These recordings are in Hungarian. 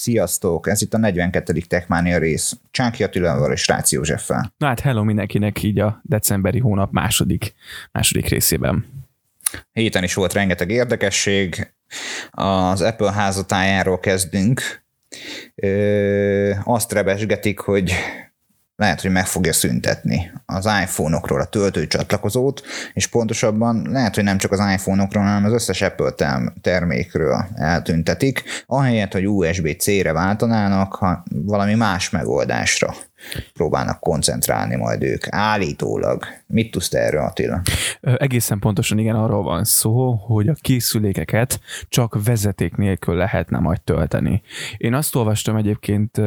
Sziasztok! Ez itt a 42. Techmania rész. Csáki Attilával és Rácz Józseffel. Na hát hello mindenkinek így a decemberi hónap második, második részében. Héten is volt rengeteg érdekesség. Az Apple házatájáról kezdünk. Ö, azt rebesgetik, hogy lehet, hogy meg fogja szüntetni az iPhone-okról a töltőcsatlakozót, és pontosabban lehet, hogy nem csak az iPhone-okról, hanem az összes Apple termékről eltüntetik, ahelyett, hogy USB-C-re váltanának, ha valami más megoldásra próbálnak koncentrálni majd ők. Állítólag. Mit tudsz te erről, Attila? Egészen pontosan igen, arról van szó, hogy a készülékeket csak vezeték nélkül lehetne majd tölteni. Én azt olvastam egyébként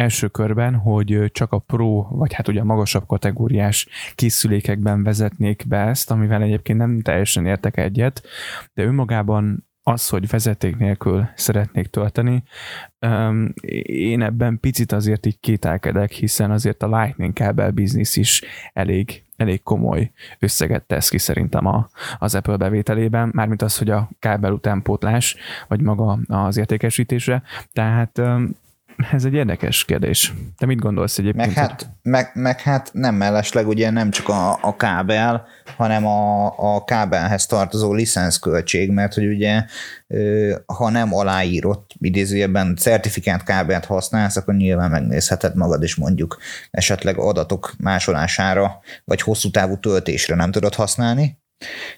első körben, hogy csak a pro, vagy hát ugye a magasabb kategóriás készülékekben vezetnék be ezt, amivel egyébként nem teljesen értek egyet, de önmagában az, hogy vezeték nélkül szeretnék tölteni, én ebben picit azért így kételkedek, hiszen azért a Lightning kábel biznisz is elég, elég komoly összeget tesz ki szerintem a, az Apple bevételében, mármint az, hogy a kábel utánpótlás, vagy maga az értékesítése, tehát ez egy érdekes kérdés. Te mit gondolsz egyébként? Meg hát, meg, meg hát nem mellesleg ugye nem csak a, a kábel, hanem a, a kábelhez tartozó licenszköltség, mert hogy ugye ha nem aláírott, idézőjebben certifikált kábelt használsz, akkor nyilván megnézheted magad is mondjuk esetleg adatok másolására, vagy hosszú távú töltésre nem tudod használni.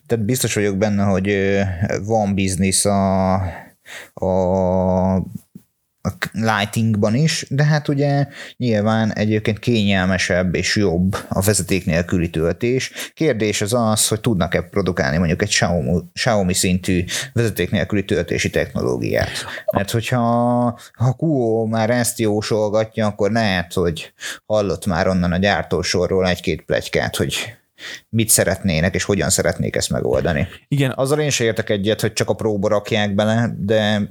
Tehát biztos vagyok benne, hogy van biznisz a, a a lightingban is, de hát ugye nyilván egyébként kényelmesebb és jobb a vezeték nélküli töltés. Kérdés az az, hogy tudnak-e produkálni mondjuk egy Xiaomi, Xiaomi szintű vezeték nélküli töltési technológiát. Mert hogyha ha QO már ezt jósolgatja, akkor lehet, hogy hallott már onnan a gyártósorról egy-két plegykát, hogy mit szeretnének, és hogyan szeretnék ezt megoldani. Igen. Azzal én sem értek egyet, hogy csak a próba rakják bele, de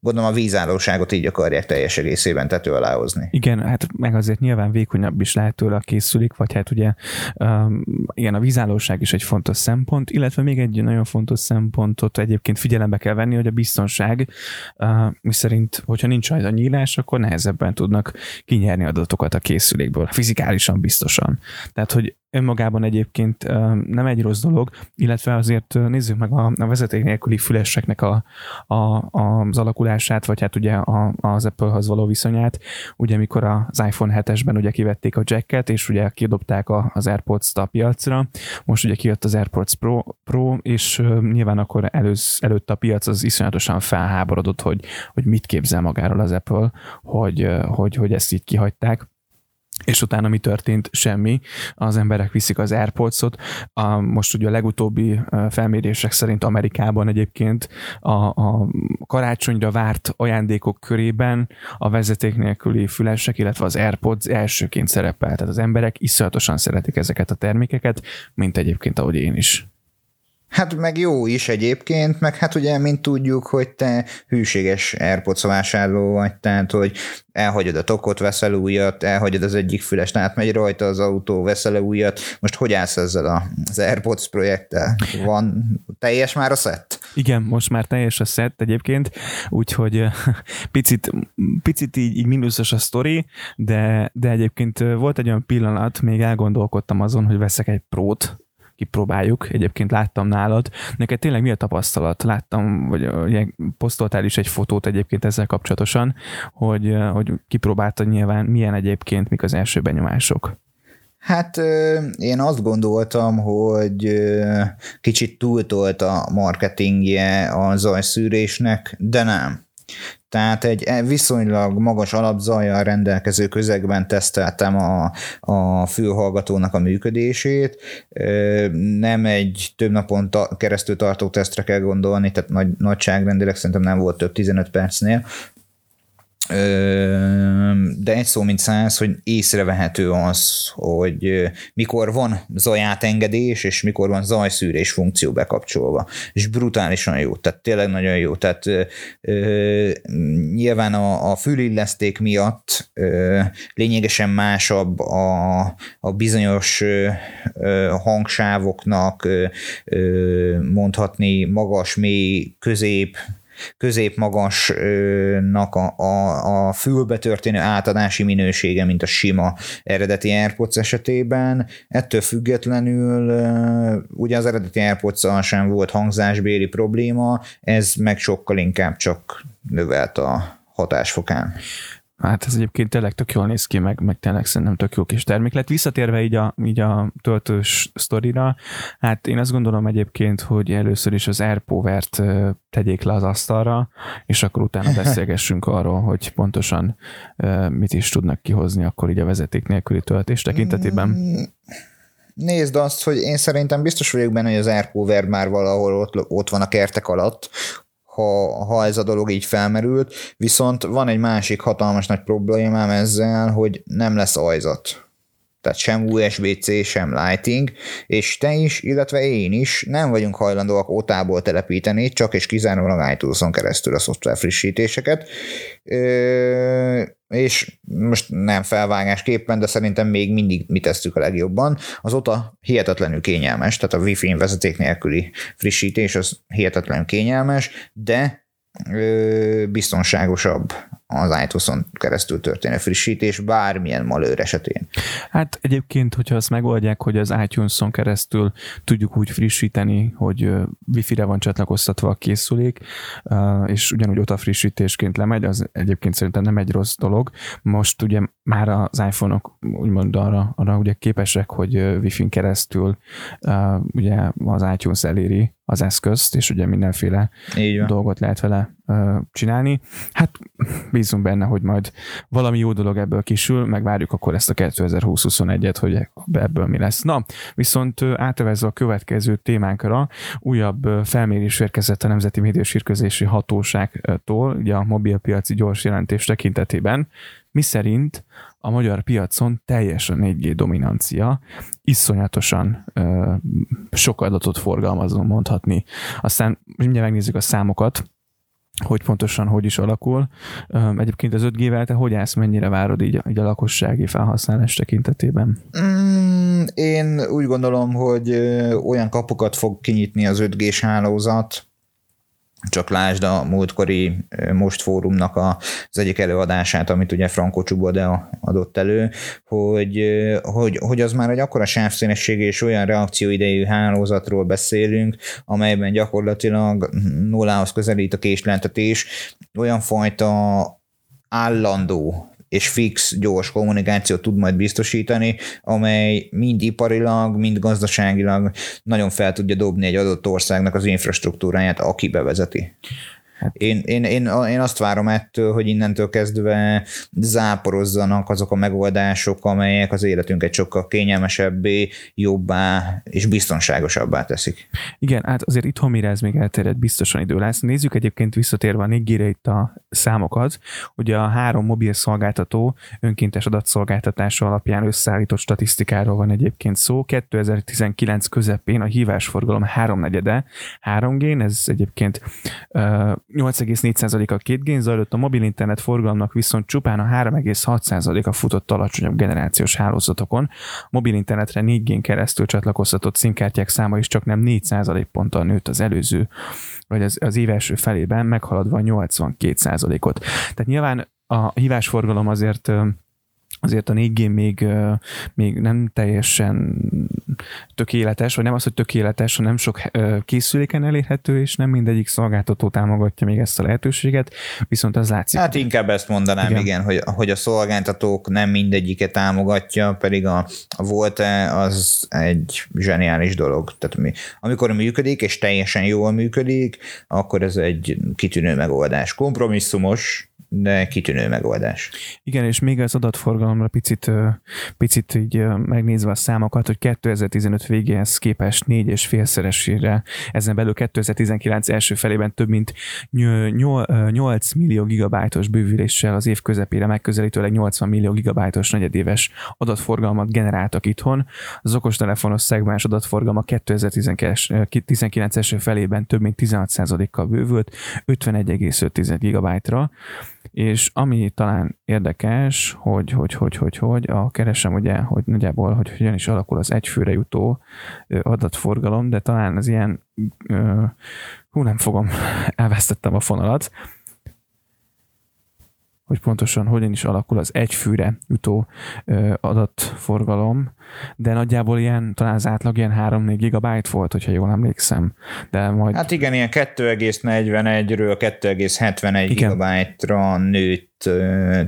gondolom a vízállóságot így akarják teljes egészében tető alá hozni. Igen, hát meg azért nyilván vékonyabb is lehet tőle a készülék, vagy hát ugye um, igen, a vízállóság is egy fontos szempont, illetve még egy nagyon fontos szempontot egyébként figyelembe kell venni, hogy a biztonság, uh, mi szerint, hogyha nincs rajta nyílás, akkor nehezebben tudnak kinyerni adatokat a készülékből, fizikálisan biztosan. Tehát, hogy önmagában egyébként nem egy rossz dolog, illetve azért nézzük meg a, a vezeték nélküli füleseknek a, a, az alakulását, vagy hát ugye a, az Apple-hoz való viszonyát. Ugye mikor az iPhone 7-esben ugye kivették a jacket, és ugye kidobták a, az AirPods-t a piacra, most ugye kijött az AirPods Pro, Pro és nyilván akkor előz, előtt a piac az iszonyatosan felháborodott, hogy, hogy mit képzel magáról az Apple, hogy, hogy, hogy ezt így kihagyták és utána mi történt? Semmi. Az emberek viszik az Airpods-ot. A, most ugye a legutóbbi felmérések szerint Amerikában egyébként a, a karácsonyra várt ajándékok körében a vezeték nélküli fülesek, illetve az Airpods elsőként szerepel. Tehát az emberek iszonyatosan szeretik ezeket a termékeket, mint egyébként ahogy én is. Hát meg jó is egyébként, meg hát ugye, mint tudjuk, hogy te hűséges AirPods vásárló vagy, tehát hogy elhagyod a tokot, veszel újat, elhagyod az egyik füles, átmegy rajta az autó, veszel újat. Most hogy állsz ezzel az AirPods projekttel? Van teljes már a szett? Igen, most már teljes a szett egyébként, úgyhogy picit, picit így, így mínuszos a sztori, de, de egyébként volt egy olyan pillanat, még elgondolkodtam azon, hogy veszek egy prót, kipróbáljuk. Egyébként láttam nálad. Neked tényleg mi a tapasztalat? Láttam, vagy ugye, posztoltál is egy fotót egyébként ezzel kapcsolatosan, hogy, hogy kipróbáltad nyilván, milyen egyébként, mik az első benyomások. Hát én azt gondoltam, hogy kicsit túltolt a marketingje a zajszűrésnek, de nem. Tehát egy e, viszonylag magas alapzajjal rendelkező közegben teszteltem a, a fülhallgatónak a működését. Nem egy több napon ta, keresztül tartó tesztre kell gondolni, tehát nagy, nagyságrendileg szerintem nem volt több 15 percnél, de egy szó mint száz, hogy észrevehető az, hogy mikor van zajátengedés, és mikor van zajszűrés funkció bekapcsolva. És brutálisan jó, tehát tényleg nagyon jó. Tehát nyilván a, a fülilleszték miatt lényegesen másabb a, a bizonyos hangsávoknak mondhatni magas, mély, közép, középmagasnak a, a, a fülbe történő átadási minősége, mint a sima eredeti AirPods esetében. Ettől függetlenül ugye az eredeti airpods sem volt hangzásbéli probléma, ez meg sokkal inkább csak növelt a hatásfokán. Hát ez egyébként tényleg tök jól néz ki, meg, meg tényleg szerintem tök jó kis termék lett. Visszatérve így a, így a töltős sztorira, hát én azt gondolom egyébként, hogy először is az AirPower-t tegyék le az asztalra, és akkor utána beszélgessünk arról, hogy pontosan mit is tudnak kihozni akkor így a vezeték nélküli töltés tekintetében. Mm, nézd azt, hogy én szerintem biztos vagyok benne, hogy az AirPower már valahol ott, ott van a kertek alatt, ha, ha ez a dolog így felmerült, viszont van egy másik hatalmas nagy problémám ezzel, hogy nem lesz ajzat. Tehát sem USB-C, sem Lighting, és te is, illetve én is nem vagyunk hajlandóak otából telepíteni, csak és kizárólag iTunes-on keresztül a szoftver frissítéseket. Ö, és most nem felvágásképpen, de szerintem még mindig mi tesszük a legjobban. Az OTA hihetetlenül kényelmes, tehát a Wi-Fi vezeték nélküli frissítés az hihetetlenül kényelmes, de biztonságosabb az iTunes-on keresztül történő frissítés bármilyen malőr esetén. Hát egyébként, hogyha azt megoldják, hogy az iTunes-on keresztül tudjuk úgy frissíteni, hogy Wi-Fi-re van csatlakoztatva a készülék, és ugyanúgy ott a frissítésként lemegy, az egyébként szerintem nem egy rossz dolog. Most ugye már az iPhone-ok úgymond arra, arra ugye képesek, hogy Wi-Fi-n keresztül ugye az iTunes eléri az eszközt, és ugye mindenféle dolgot lehet vele csinálni. Hát bízunk benne, hogy majd valami jó dolog ebből kisül, megvárjuk akkor ezt a 2020-21-et, hogy ebből mi lesz. Na, viszont átevezve a következő témánkra, újabb felmérés érkezett a Nemzeti Médiasírközési Hatóságtól, ugye a mobilpiaci gyors jelentés tekintetében, mi szerint a magyar piacon teljes a 4G dominancia, iszonyatosan ö, sok adatot forgalmazó mondhatni. Aztán mindjárt megnézzük a számokat, hogy pontosan hogy is alakul. Egyébként az 5G-vel te hogy állsz, mennyire várod így, így a lakossági felhasználás tekintetében? Mm, én úgy gondolom, hogy olyan kapukat fog kinyitni az 5G-s hálózat, csak lásd a múltkori Most Fórumnak az egyik előadását, amit ugye Franco Csubode adott elő, hogy, hogy, hogy az már egy akkora sávszínességű és olyan reakcióidejű hálózatról beszélünk, amelyben gyakorlatilag nullához közelít a késleltetés, olyan fajta állandó és fix, gyors kommunikációt tud majd biztosítani, amely mind iparilag, mind gazdaságilag nagyon fel tudja dobni egy adott országnak az infrastruktúráját, aki bevezeti. Én, én, én, én azt várom ettől, hogy innentől kezdve záporozzanak azok a megoldások, amelyek az életünket sokkal kényelmesebbé, jobbá és biztonságosabbá teszik. Igen, hát azért itthon mire ez még elterjed, biztosan idő lesz. Nézzük egyébként visszatérve a négire itt a számokat. Ugye a három mobil szolgáltató önkéntes adatszolgáltatása alapján összeállított statisztikáról van egyébként szó. 2019 közepén a hívásforgalom háromnegyede 3G, ez egyébként 8,4% a két gén zajlott, a mobil internet forgalomnak viszont csupán a 3,6%-a futott alacsonyabb generációs hálózatokon. Mobil internetre 4 gén keresztül csatlakoztatott színkártyák száma is csak nem 4% ponttal nőtt az előző, vagy az, az év első felében, meghaladva a 82%-ot. Tehát nyilván a hívásforgalom azért azért a 4G még, még nem teljesen tökéletes, vagy nem az, hogy tökéletes, hanem sok készüléken elérhető, és nem mindegyik szolgáltató támogatja még ezt a lehetőséget, viszont az látszik. Hát inkább ezt mondanám, igen, igen hogy, hogy a szolgáltatók nem mindegyiket támogatja, pedig a, a Volte az egy zseniális dolog. Tehát mi, amikor működik, és teljesen jól működik, akkor ez egy kitűnő megoldás. Kompromisszumos, de kitűnő megoldás. Igen, és még az adatforgalomra picit, picit így megnézve a számokat, hogy 2015 végéhez képest négy és félszeresére, ezen belül 2019 első felében több mint 8 millió gigabájtos bővüléssel az év közepére megközelítőleg 80 millió gigabájtos negyedéves adatforgalmat generáltak itthon. Az okostelefonos szegmens adatforgalma 2019 első felében több mint 16%-kal bővült, 51,5 gigabájtra, és ami talán érdekes, hogy, hogy, hogy, hogy, hogy a keresem ugye, hogy nagyjából, hogy hogyan is alakul az egyfőre jutó adatforgalom, de talán az ilyen hú, nem fogom, elvesztettem a fonalat, hogy pontosan hogyan is alakul az egyfűre jutó adatforgalom, de nagyjából ilyen, talán az átlag ilyen 3-4 gigabyte volt, hogyha jól emlékszem. De majd... Hát igen, ilyen 2,41-ről 2,71 gigabyte-ra nőtt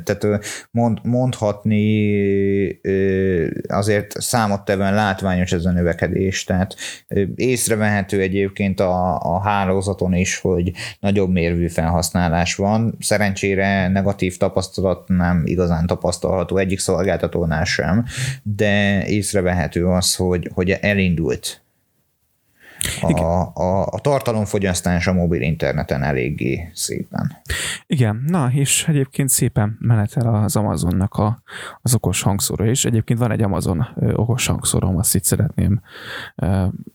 tehát mond, mondhatni azért számottevően látványos ez a növekedés, tehát észrevehető egyébként a, a hálózaton is, hogy nagyobb mérvű felhasználás van. Szerencsére negatív tapasztalat nem igazán tapasztalható egyik szolgáltatónál sem, de észrevehető az, hogy, hogy elindult a, a, a tartalomfogyasztás a mobil interneten eléggé szépen. Igen, na és egyébként szépen menetel az Amazonnak a, az okos hangszóra is. Egyébként van egy Amazon okos hangszorom, azt itt szeretném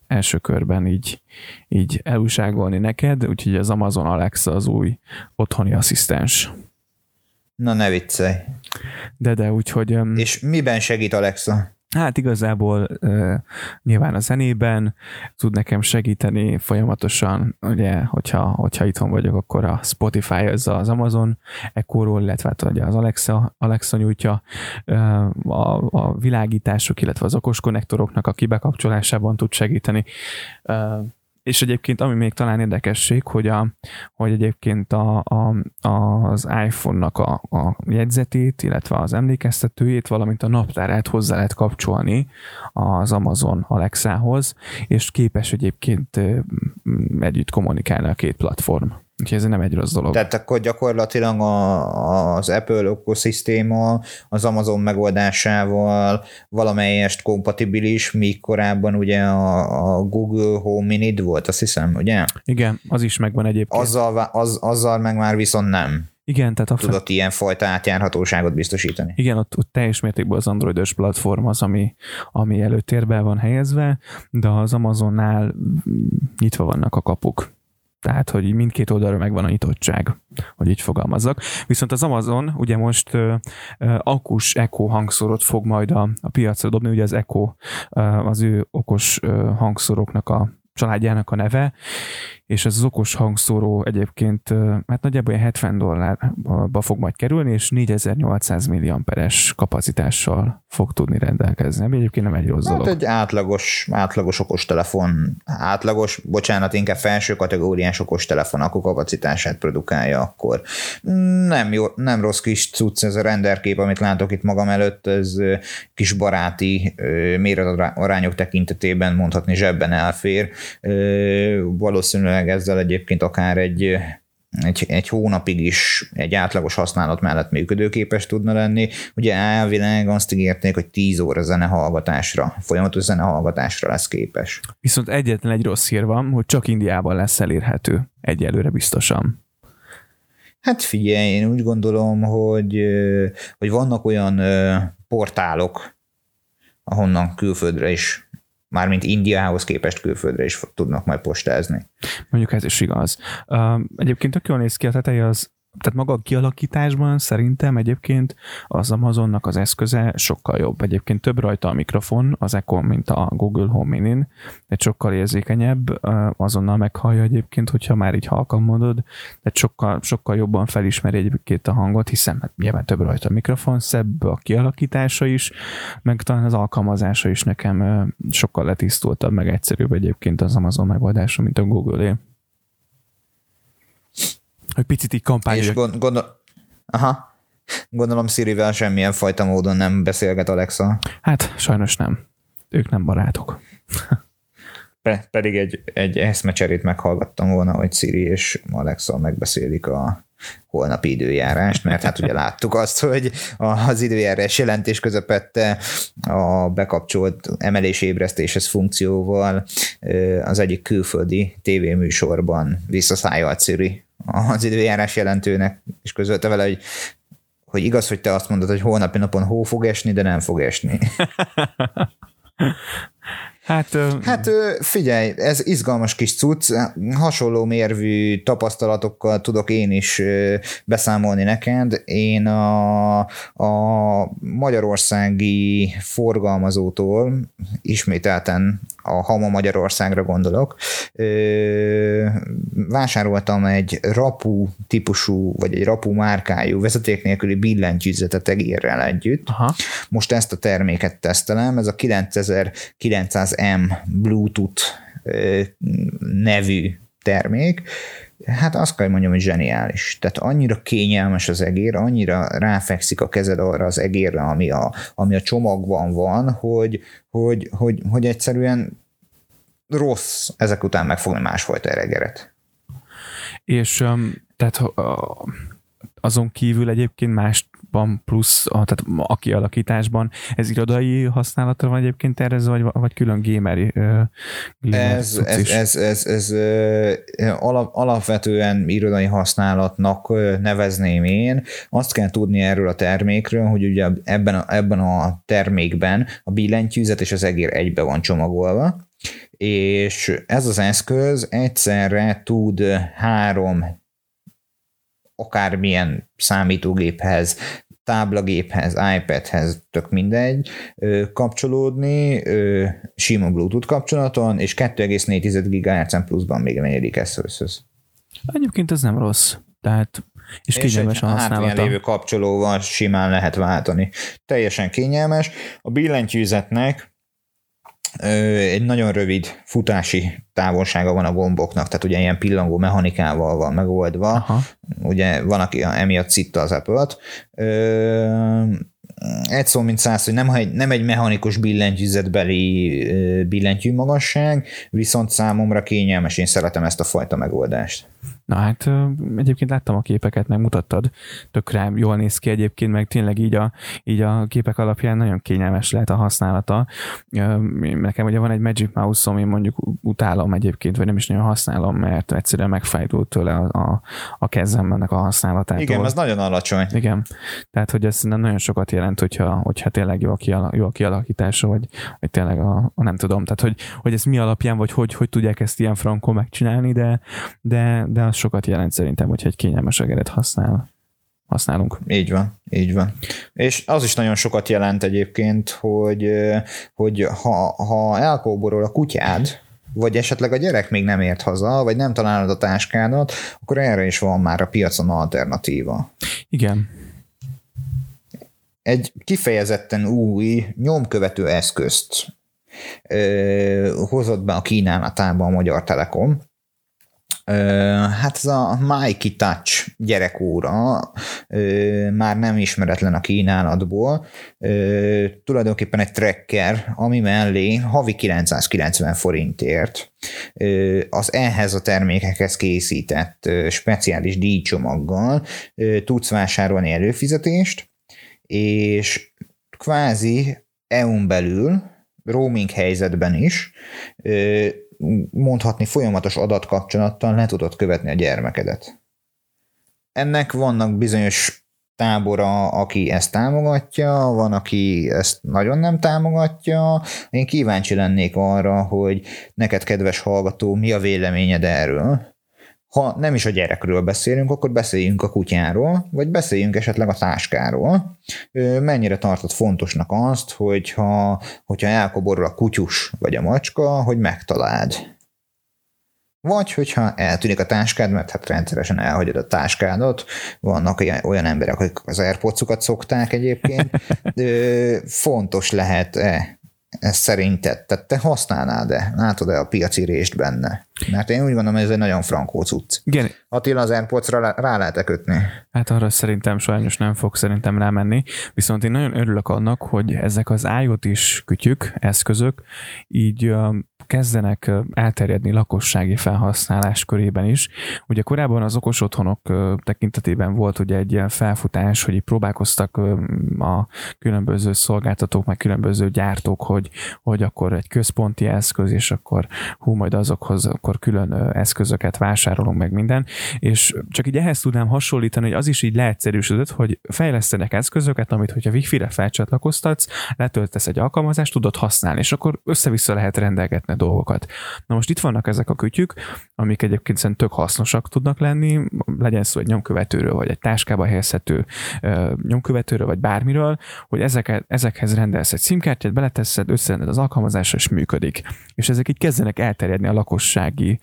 első körben így, így elúságolni neked, úgyhogy az Amazon Alexa az új otthoni asszisztens. Na ne viccelj. De, de, úgyhogy... És miben segít Alexa? Hát igazából uh, nyilván a zenében tud nekem segíteni folyamatosan, ugye, hogyha, hogyha itthon vagyok, akkor a Spotify az az Amazon Echo-ról, illetve hát ugye az Alexa, Alexa nyújtja uh, a, a világítások, illetve az okos konnektoroknak a kibekapcsolásában tud segíteni. Uh, és egyébként ami még talán érdekesség, hogy, a, hogy egyébként a, a, az iPhone-nak a, a jegyzetét, illetve az emlékeztetőjét, valamint a naptárát hozzá lehet kapcsolni az Amazon Alexához, és képes egyébként együtt kommunikálni a két platform. Úgyhogy ez nem egy rossz dolog. Tehát akkor gyakorlatilag a, az Apple ökoszisztéma az Amazon megoldásával valamelyest kompatibilis, míg korábban ugye a, a Google Home Mini volt, azt hiszem, ugye? Igen, az is megvan egyébként. Azzal, az, azzal meg már viszont nem. Igen, tehát a tudott fe... ilyen fajta átjárhatóságot biztosítani. Igen, ott, ott teljes mértékben az androidos platform az, ami, ami előtérben van helyezve, de az Amazonnál nyitva vannak a kapuk. Tehát, hogy mindkét oldalra megvan a nyitottság, hogy így fogalmazzak. Viszont az Amazon ugye most uh, akus Echo hangszorot fog majd a, a piacra dobni, ugye az Echo uh, az ő okos uh, hangszoroknak a családjának a neve, és ez az okos hangszóró egyébként hát nagyjából 70 dollárba fog majd kerülni, és 4800 milliamperes kapacitással fog tudni rendelkezni. Ami egyébként nem egy rossz hát dolog. egy átlagos, átlagos okos telefon, átlagos, bocsánat, inkább felső kategóriás okos telefon, akkor kapacitását produkálja, akkor nem, jó, nem rossz kis cucc ez a renderkép, amit látok itt magam előtt, ez kis baráti méretarányok tekintetében mondhatni zsebben elfér. Valószínűleg meg ezzel egyébként akár egy, egy, egy hónapig is egy átlagos használat mellett működőképes tudna lenni. Ugye elvileg azt ígérték, hogy 10 óra zenehallgatásra, folyamatos zenehallgatásra lesz képes. Viszont egyetlen egy rossz hír van, hogy csak Indiában lesz elérhető. Egyelőre biztosan. Hát figyelj, én úgy gondolom, hogy, hogy vannak olyan portálok, ahonnan külföldre is mármint Indiához képest külföldre is tudnak majd postázni. Mondjuk ez is igaz. Egyébként tök jól néz ki a teteje, az tehát maga a kialakításban szerintem egyébként az Amazonnak az eszköze sokkal jobb. Egyébként több rajta a mikrofon, az Echo, mint a Google Home Mini, egy sokkal érzékenyebb, azonnal meghallja egyébként, hogyha már így halkan mondod, de sokkal, sokkal jobban felismeri egyébként a hangot, hiszen hát nyilván több rajta a mikrofon, szebb a kialakítása is, meg talán az alkalmazása is nekem sokkal letisztultabb, meg egyszerűbb egyébként az Amazon megoldása, mint a Google-é hogy picit így kampányolja. És gond, gondol, aha, gondolom Sirivel semmilyen fajta módon nem beszélget Alexa. Hát sajnos nem. Ők nem barátok. Pe, pedig egy, egy eszmecserét meghallgattam volna, hogy Siri és Alexa megbeszélik a holnapi időjárást, mert hát ugye láttuk azt, hogy az időjárás jelentés közepette a bekapcsolt emelésébresztéshez funkcióval az egyik külföldi tévéműsorban visszaszájalt Siri az időjárás jelentőnek, és közölte vele, hogy hogy igaz, hogy te azt mondod, hogy holnapi napon hó fog esni, de nem fog esni. Hát, hát figyelj, ez izgalmas kis cucc, hasonló mérvű tapasztalatokkal tudok én is beszámolni neked. Én a, a magyarországi forgalmazótól ismételten a Hama Magyarországra gondolok, vásároltam egy rapu típusú, vagy egy rapu márkájú vezeték nélküli billentyűzetet egérrel együtt. Aha. Most ezt a terméket tesztelem, ez a 9900M Bluetooth nevű termék, hát azt kell mondjam, hogy zseniális. Tehát annyira kényelmes az egér, annyira ráfekszik a kezed arra az egérre, ami a, ami a csomagban van, hogy, hogy, hogy, hogy egyszerűen rossz ezek után megfogni másfajta eregeret. És tehát azon kívül egyébként másban plusz, a, tehát a kialakításban, ez irodai használatra van egyébként tervezve, vagy, vagy külön gameri? Uh, ez, ez, ez, ez, ez, ez alap, alapvetően irodai használatnak nevezném én. Azt kell tudni erről a termékről, hogy ugye ebben a, ebben a termékben a billentyűzet és az egér egybe van csomagolva, és ez az eszköz egyszerre tud három akármilyen számítógéphez, táblagéphez, iPadhez, tök mindegy, kapcsolódni, sima Bluetooth kapcsolaton, és 2,4 GHz pluszban még a negyedik eszközhöz. Egyébként ez nem rossz. Tehát és, és kényelmes a használata. lévő kapcsolóval simán lehet váltani. Teljesen kényelmes. A billentyűzetnek egy nagyon rövid futási távolsága van a gomboknak, tehát ugye ilyen pillangó mechanikával van megoldva. Aha. Ugye van, aki emiatt szitta az Apple-t. Egy szó, mint száz, hogy nem, egy, nem egy mechanikus billentyűzetbeli billentyű magasság, viszont számomra kényelmes, én szeretem ezt a fajta megoldást. Na hát egyébként láttam a képeket, meg mutattad, tökre jól néz ki egyébként, meg tényleg így a, így a képek alapján nagyon kényelmes lehet a használata. Nekem ugye van egy Magic Mouse-om, én mondjuk utálom egyébként, vagy nem is nagyon használom, mert egyszerűen megfájdult tőle a, a, a kezem ennek a használatától. Igen, az nagyon alacsony. Igen, tehát hogy ez nagyon sokat jelent, hogyha, hogyha tényleg jó a, kialak, jó a kialakítása, vagy, vagy tényleg a, a, nem tudom, tehát hogy, hogy ez mi alapján, vagy hogy, hogy tudják ezt ilyen frankon megcsinálni, de, de, de az sokat jelent szerintem, hogyha egy kényelmes egeret használ használunk. Így van, így van. És az is nagyon sokat jelent egyébként, hogy, hogy ha, ha elkóborol a kutyád, vagy esetleg a gyerek még nem ért haza, vagy nem találod a táskádat, akkor erre is van már a piacon alternatíva. Igen. Egy kifejezetten új nyomkövető eszközt ö, hozott be a kínálatába a Magyar Telekom, Hát ez a Mikey Touch gyerekóra már nem ismeretlen a kínálatból. Tulajdonképpen egy tracker, ami mellé havi 990 forintért az ehhez a termékekhez készített speciális díjcsomaggal tudsz vásárolni előfizetést, és kvázi EU-n belül, roaming helyzetben is mondhatni folyamatos adatkapcsolattal le tudod követni a gyermekedet. Ennek vannak bizonyos tábora, aki ezt támogatja, van, aki ezt nagyon nem támogatja. Én kíváncsi lennék arra, hogy neked, kedves hallgató, mi a véleményed erről? Ha nem is a gyerekről beszélünk, akkor beszéljünk a kutyáról, vagy beszéljünk esetleg a táskáról. Mennyire tartott fontosnak azt, hogyha, hogyha elkoborul a kutyus vagy a macska, hogy megtaláld. Vagy hogyha eltűnik a táskád, mert hát rendszeresen elhagyod a táskádat, vannak olyan emberek, akik az airpods szokták egyébként, fontos lehet-e ez szerinted? Tehát te használnád-e? Látod-e a piaci részt benne? Mert én úgy gondolom, hogy ez egy nagyon frankó cucc. Igen. Attila az airpods rá lehet kötni? Hát arra szerintem sajnos nem fog szerintem rámenni, viszont én nagyon örülök annak, hogy ezek az IoT is kütyük, eszközök így kezdenek elterjedni lakossági felhasználás körében is. Ugye korábban az okos otthonok tekintetében volt ugye egy ilyen felfutás, hogy próbálkoztak a különböző szolgáltatók, meg különböző gyártók, hogy, hogy akkor egy központi eszköz, és akkor hú, majd azokhoz akkor külön eszközöket vásárolunk meg minden, és csak így ehhez tudnám hasonlítani, hogy az is így leegyszerűsödött, hogy fejlesztenek eszközöket, amit hogyha Wi-Fi-re felcsatlakoztatsz, letöltesz egy alkalmazást, tudod használni, és akkor össze-vissza lehet rendelgetni dolgokat. Na most itt vannak ezek a kütyük, amik egyébként szerintem tök hasznosak tudnak lenni, legyen szó egy nyomkövetőről, vagy egy táskába helyezhető nyomkövetőről, vagy bármiről, hogy ezeket, ezekhez rendelsz egy szimkártyát, beleteszed, összerendet az alkalmazásra, és működik. És ezek így kezdenek elterjedni a lakossági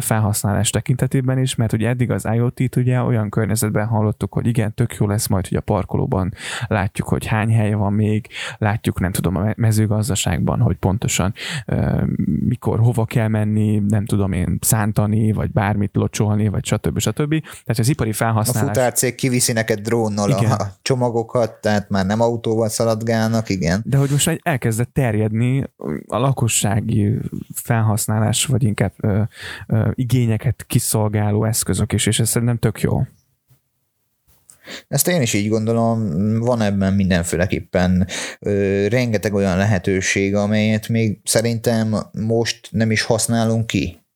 felhasználás tekintetében is, mert ugye eddig az IoT-t ugye olyan környezetben hallottuk, hogy igen, tök jó lesz majd, hogy a parkolóban látjuk, hogy hány hely van még, látjuk, nem tudom, a mezőgazdaságban, hogy pontosan mikor, hova kell menni, nem tudom én, szántani, vagy bármit locsolni, vagy stb. stb. Tehát az ipari felhasználás... A futárcég kiviszi neked drónnal igen. a csomagokat, tehát már nem autóval szaladgálnak, igen. De hogy most elkezdett terjedni a lakossági felhasználás, vagy inkább ö, ö, igényeket kiszolgáló eszközök is, és ez szerintem tök jó. Ezt én is így gondolom, van ebben mindenféleképpen ö, rengeteg olyan lehetőség, amelyet még szerintem most nem is használunk ki.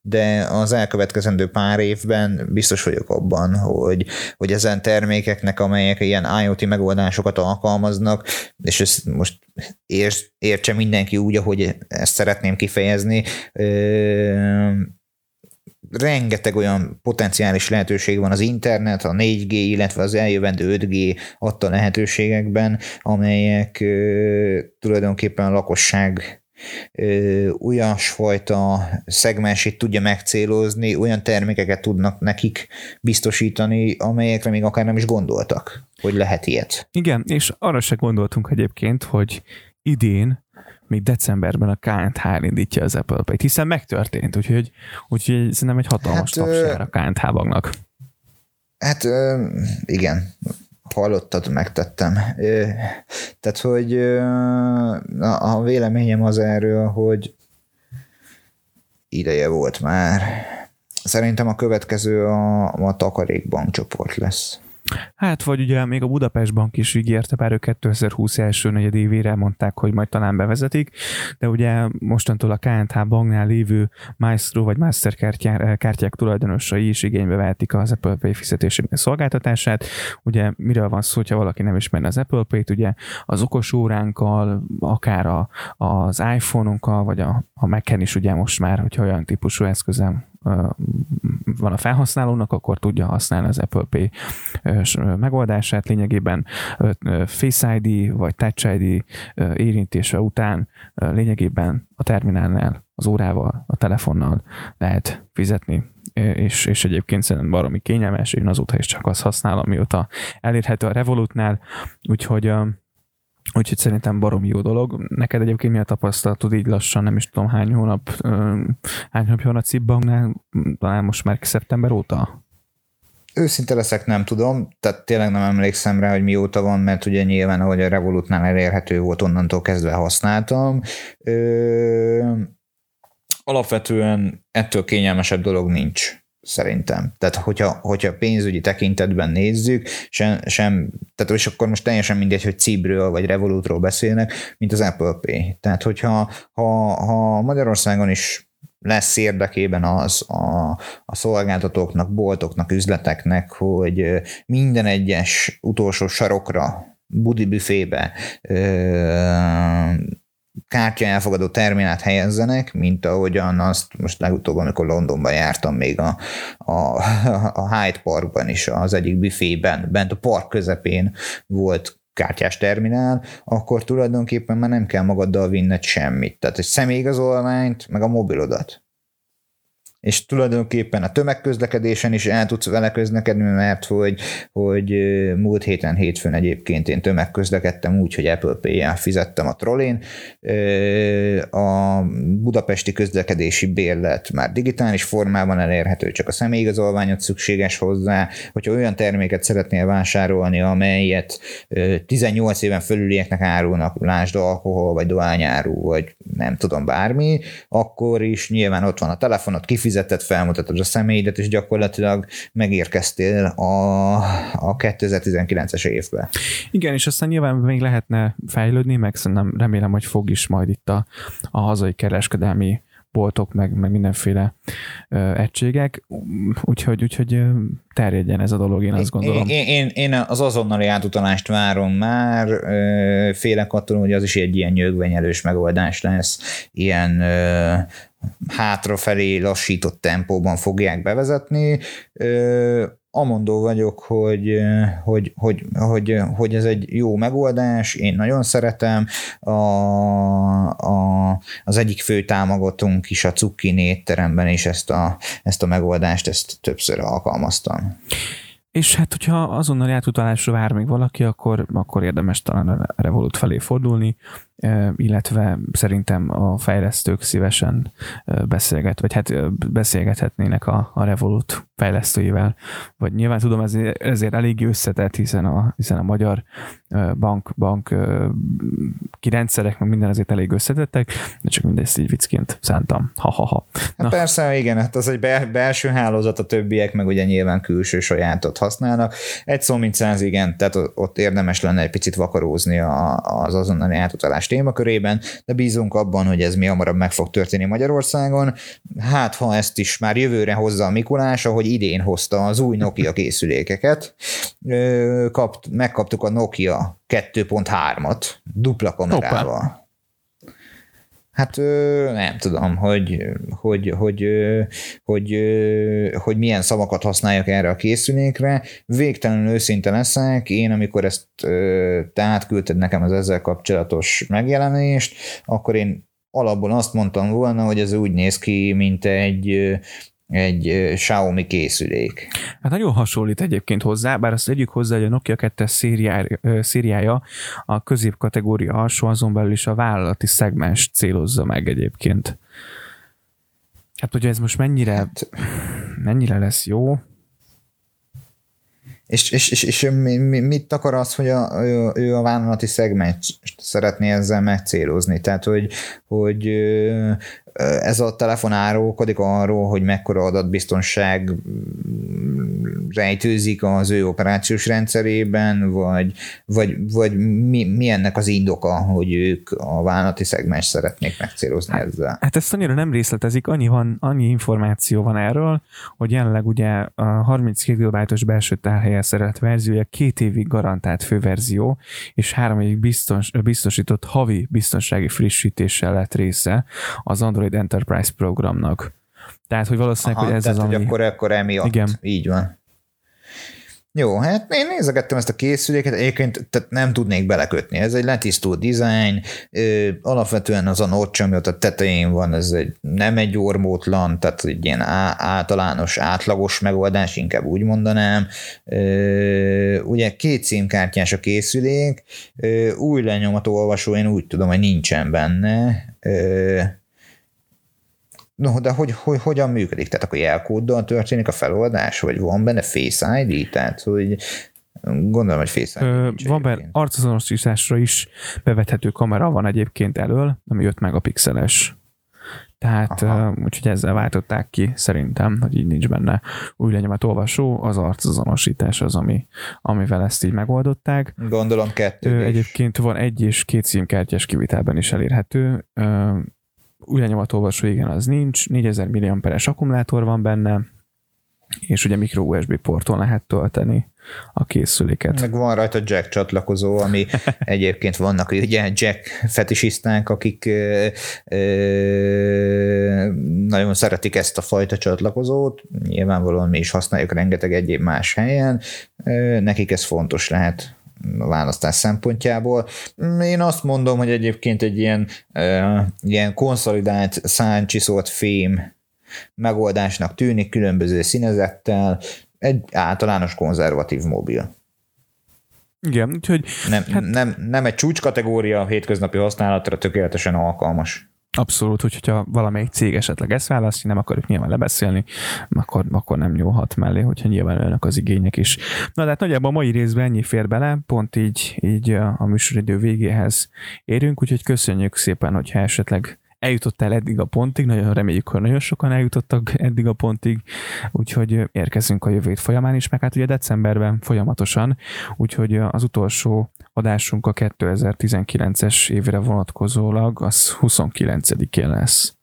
De az elkövetkezendő pár évben biztos vagyok abban, hogy, hogy ezen termékeknek, amelyek ilyen IoT megoldásokat alkalmaznak, és ezt most értse mindenki úgy, ahogy ezt szeretném kifejezni, rengeteg olyan potenciális lehetőség van az internet, a 4G, illetve az eljövendő 5G adta lehetőségekben, amelyek ö, tulajdonképpen a lakosság olyasfajta szegmensét tudja megcélozni, olyan termékeket tudnak nekik biztosítani, amelyekre még akár nem is gondoltak, hogy lehet ilyet. Igen, és arra se gondoltunk egyébként, hogy idén még decemberben a KNH indítja az Apple Pay-t, hiszen megtörtént, úgyhogy, úgyhogy szerintem egy hatalmas hát, tapsár a KNH bagnak. Hát igen, hallottad, megtettem. Tehát, hogy a véleményem az erről, hogy ideje volt már. Szerintem a következő a, a takarékbank csoport lesz. Hát, vagy ugye még a Budapest Bank is ígérte, bár ők 2020 első negyedévére mondták, hogy majd talán bevezetik, de ugye mostantól a KNH banknál lévő Maestro vagy Master kártyák, kártyák tulajdonosai is igénybe vehetik az Apple Pay fizetési szolgáltatását. Ugye miről van szó, hogyha valaki nem ismerne az Apple Pay-t, ugye az okos óránkkal, akár a, az iPhone-unkkal, vagy a, a Mac-en is ugye most már, hogyha olyan típusú eszközem van a felhasználónak, akkor tudja használni az Apple Pay megoldását. Lényegében Face ID vagy Touch ID érintése után lényegében a terminálnál, az órával, a telefonnal lehet fizetni és, és egyébként szerintem baromi kényelmes, én azóta is csak azt használom, mióta elérhető a Revolutnál, úgyhogy Úgyhogy szerintem barom jó dolog. Neked egyébként mi a tapasztalatod így lassan, nem is tudom hány hónap, hány hónap van a Cibbanknál, talán most már szeptember óta? Őszinte leszek, nem tudom, tehát tényleg nem emlékszem rá, hogy mióta van, mert ugye nyilván, ahogy a Revolutnál elérhető volt, onnantól kezdve használtam. Ö, alapvetően ettől kényelmesebb dolog nincs szerintem. Tehát, hogyha, hogyha pénzügyi tekintetben nézzük, sem, sem, tehát és akkor most teljesen mindegy, hogy Cibről vagy Revolutról beszélnek, mint az Apple Pay. Tehát, hogyha ha, ha Magyarországon is lesz érdekében az a, a szolgáltatóknak, boltoknak, üzleteknek, hogy minden egyes utolsó sarokra, budi büfébe kártya elfogadó terminát helyezzenek, mint ahogyan azt most legutóbb, amikor Londonban jártam még a, a, a Hyde Parkban is, az egyik büfében, bent a park közepén volt kártyás terminál, akkor tulajdonképpen már nem kell magaddal vinned semmit. Tehát egy személyigazolványt, meg a mobilodat és tulajdonképpen a tömegközlekedésen is el tudsz vele közlekedni, mert hogy, hogy múlt héten hétfőn egyébként én tömegközlekedtem úgy, hogy Apple Pay-jel fizettem a trollén. A budapesti közlekedési bérlet már digitális formában elérhető, csak a személyigazolványot szükséges hozzá. Hogyha olyan terméket szeretnél vásárolni, amelyet 18 éven fölülieknek árulnak, lásd alkohol, vagy dohányáru, vagy nem tudom, bármi, akkor is nyilván ott van a telefonot, kifizetett, felmutatod a személyedet, és gyakorlatilag megérkeztél a, a 2019-es évbe. Igen, és aztán nyilván még lehetne fejlődni, meg szerintem remélem, hogy fog is majd itt a, a hazai kereskedelmi boltok, meg, meg mindenféle ö, egységek, úgyhogy, úgyhogy terjedjen ez a dolog, én azt gondolom. Én, én, én az azonnali átutalást várom már, félek attól, hogy az is egy ilyen nyögvenyelős megoldás lesz, ilyen ö, hátrafelé lassított tempóban fogják bevezetni. Amondó vagyok, hogy, hogy, hogy, hogy, hogy ez egy jó megoldás, én nagyon szeretem, a, a, az egyik fő támogatónk is a Cukkin étteremben is ezt a, ezt a megoldást, ezt többször alkalmaztam. És hát, hogyha azonnal átutalásra vár még valaki, akkor, akkor érdemes talán a Revolut felé fordulni illetve szerintem a fejlesztők szívesen beszélget, vagy hát beszélgethetnének a, a Revolut fejlesztőivel, vagy nyilván tudom, ez, ezért elég összetett, hiszen a, hiszen a magyar bank, bank kirendszerek, meg minden azért elég összetettek, de csak mindezt így viccként szántam. Ha-ha-ha. Hát persze, igen, hát az egy belső hálózat, a többiek meg ugye nyilván külső sajátot használnak. Egy szó mint száz, igen, tehát ott érdemes lenne egy picit vakarózni az azonnali átutalás témakörében, de bízunk abban, hogy ez mi hamarabb meg fog történni Magyarországon. Hát, ha ezt is már jövőre hozza a Mikulás, ahogy idén hozta az új Nokia készülékeket, kapt, megkaptuk a Nokia 2.3-at dupla kamerával. Opa. Hát nem tudom, hogy, hogy, hogy, hogy, hogy milyen szavakat használjak erre a készülékre. Végtelenül őszinte leszek, én amikor ezt te átküldted nekem az ezzel kapcsolatos megjelenést, akkor én alapból azt mondtam volna, hogy ez úgy néz ki, mint egy egy Xiaomi készülék. Hát nagyon hasonlít egyébként hozzá, bár azt tegyük hozzá, hogy a Nokia 2 szériája, szériája a középkategória alsó, azon belül is a vállalati szegmens célozza meg egyébként. Hát, hogy ez most mennyire, hát, mennyire lesz jó, és, és, és, és mit akar az, hogy a, ő, a vállalati szegmens szeretné ezzel megcélozni? Tehát, hogy, hogy ez a telefon árulkodik arról, hogy mekkora adatbiztonság rejtőzik az ő operációs rendszerében, vagy, vagy, vagy mi, mi ennek az indoka, hogy ők a vállalati szegmens szeretnék megcélozni hát, ezzel? Hát ezt annyira nem részletezik, annyi, van, annyi információ van erről, hogy jelenleg ugye a 32 GB-os belső tárhelyen szerelt verziója két évig garantált főverzió, és három évig biztons, biztosított havi biztonsági frissítéssel lett része az Android Android Enterprise programnak. Tehát, hogy valószínűleg, Aha, hogy ez tehát, az, hogy ami... akkor, akkor emiatt. Igen. Így van. Jó, hát én nézegettem ezt a készüléket, egyébként tehát nem tudnék belekötni. Ez egy letisztult design, alapvetően az a notch, ami ott a tetején van, ez egy, nem egy ormótlan, tehát egy ilyen általános, átlagos megoldás, inkább úgy mondanám. ugye két színkártyás a készülék, új lenyomató olvasó, én úgy tudom, hogy nincsen benne, No, de hogy, hogy, hogyan működik? Tehát akkor jelkóddal történik a feloldás, vagy van benne Face ID? Tehát, hogy gondolom, hogy Face ID Ö, Van benne arcazonosításra is bevethető kamera van egyébként elől, ami 5 megapixeles. Tehát uh, úgyhogy ezzel váltották ki szerintem, hogy így nincs benne új lenyomat olvasó, az arcazonosítás az, ami, amivel ezt így megoldották. Gondolom kettő. Egyébként van egy és két színkártyás kivitelben is elérhető új lenyomatolvasó, igen, az nincs, 4000 mAh akkumulátor van benne, és ugye micro USB porton lehet tölteni a készüléket. Meg van rajta jack csatlakozó, ami egyébként vannak ugye jack fetisisták, akik ö, ö, nagyon szeretik ezt a fajta csatlakozót, nyilvánvalóan mi is használjuk rengeteg egyéb más helyen, ö, nekik ez fontos lehet a választás szempontjából. Én azt mondom, hogy egyébként egy ilyen, ilyen konszolidált száncsiszolt fém megoldásnak tűnik, különböző színezettel, egy általános konzervatív mobil. Igen, úgyhogy... Nem, hát, nem, nem egy csúcskategória, hétköznapi használatra tökéletesen alkalmas. Abszolút, hogyha valamelyik cég esetleg ezt választja, nem akarjuk nyilván lebeszélni, akkor, akkor nem nyúlhat mellé, hogyha nyilván önök az igények is. Na de hát nagyjából a mai részben ennyi fér bele, pont így, így a műsoridő végéhez érünk, úgyhogy köszönjük szépen, hogyha esetleg eljutottál eddig a pontig, nagyon reméljük, hogy nagyon sokan eljutottak eddig a pontig, úgyhogy érkezünk a jövő folyamán is, meg hát ugye decemberben folyamatosan, úgyhogy az utolsó adásunk a 2019-es évre vonatkozólag az 29-én lesz.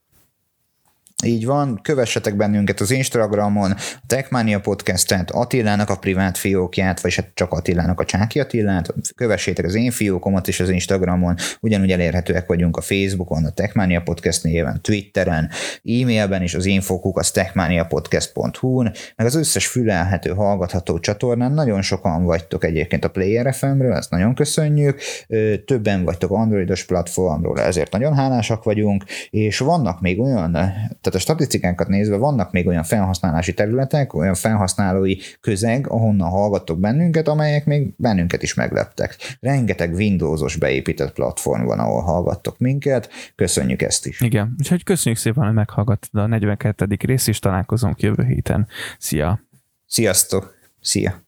Így van, kövessetek bennünket az Instagramon, a Techmania podcastet, Attilának a privát fiókját, vagy hát csak Attilának a Csáki Attilát, kövessétek az én fiókomat is az Instagramon, ugyanúgy elérhetőek vagyunk a Facebookon, a Techmania Podcast néven, Twitteren, e-mailben is az infokuk az techmaniapodcast.hu-n, meg az összes fülelhető, hallgatható csatornán. Nagyon sokan vagytok egyébként a Player FM-ről, ezt nagyon köszönjük, többen vagytok androidos platformról, ezért nagyon hálásak vagyunk, és vannak még olyan, tehát tehát a statisztikánkat nézve vannak még olyan felhasználási területek, olyan felhasználói közeg, ahonnan hallgattok bennünket, amelyek még bennünket is megleptek. Rengeteg Windowsos beépített platform van, ahol hallgattok minket. Köszönjük ezt is. Igen, úgyhogy köszönjük szépen, hogy meghallgattad a 42. részt, és találkozunk jövő héten. Szia! Sziasztok! Szia!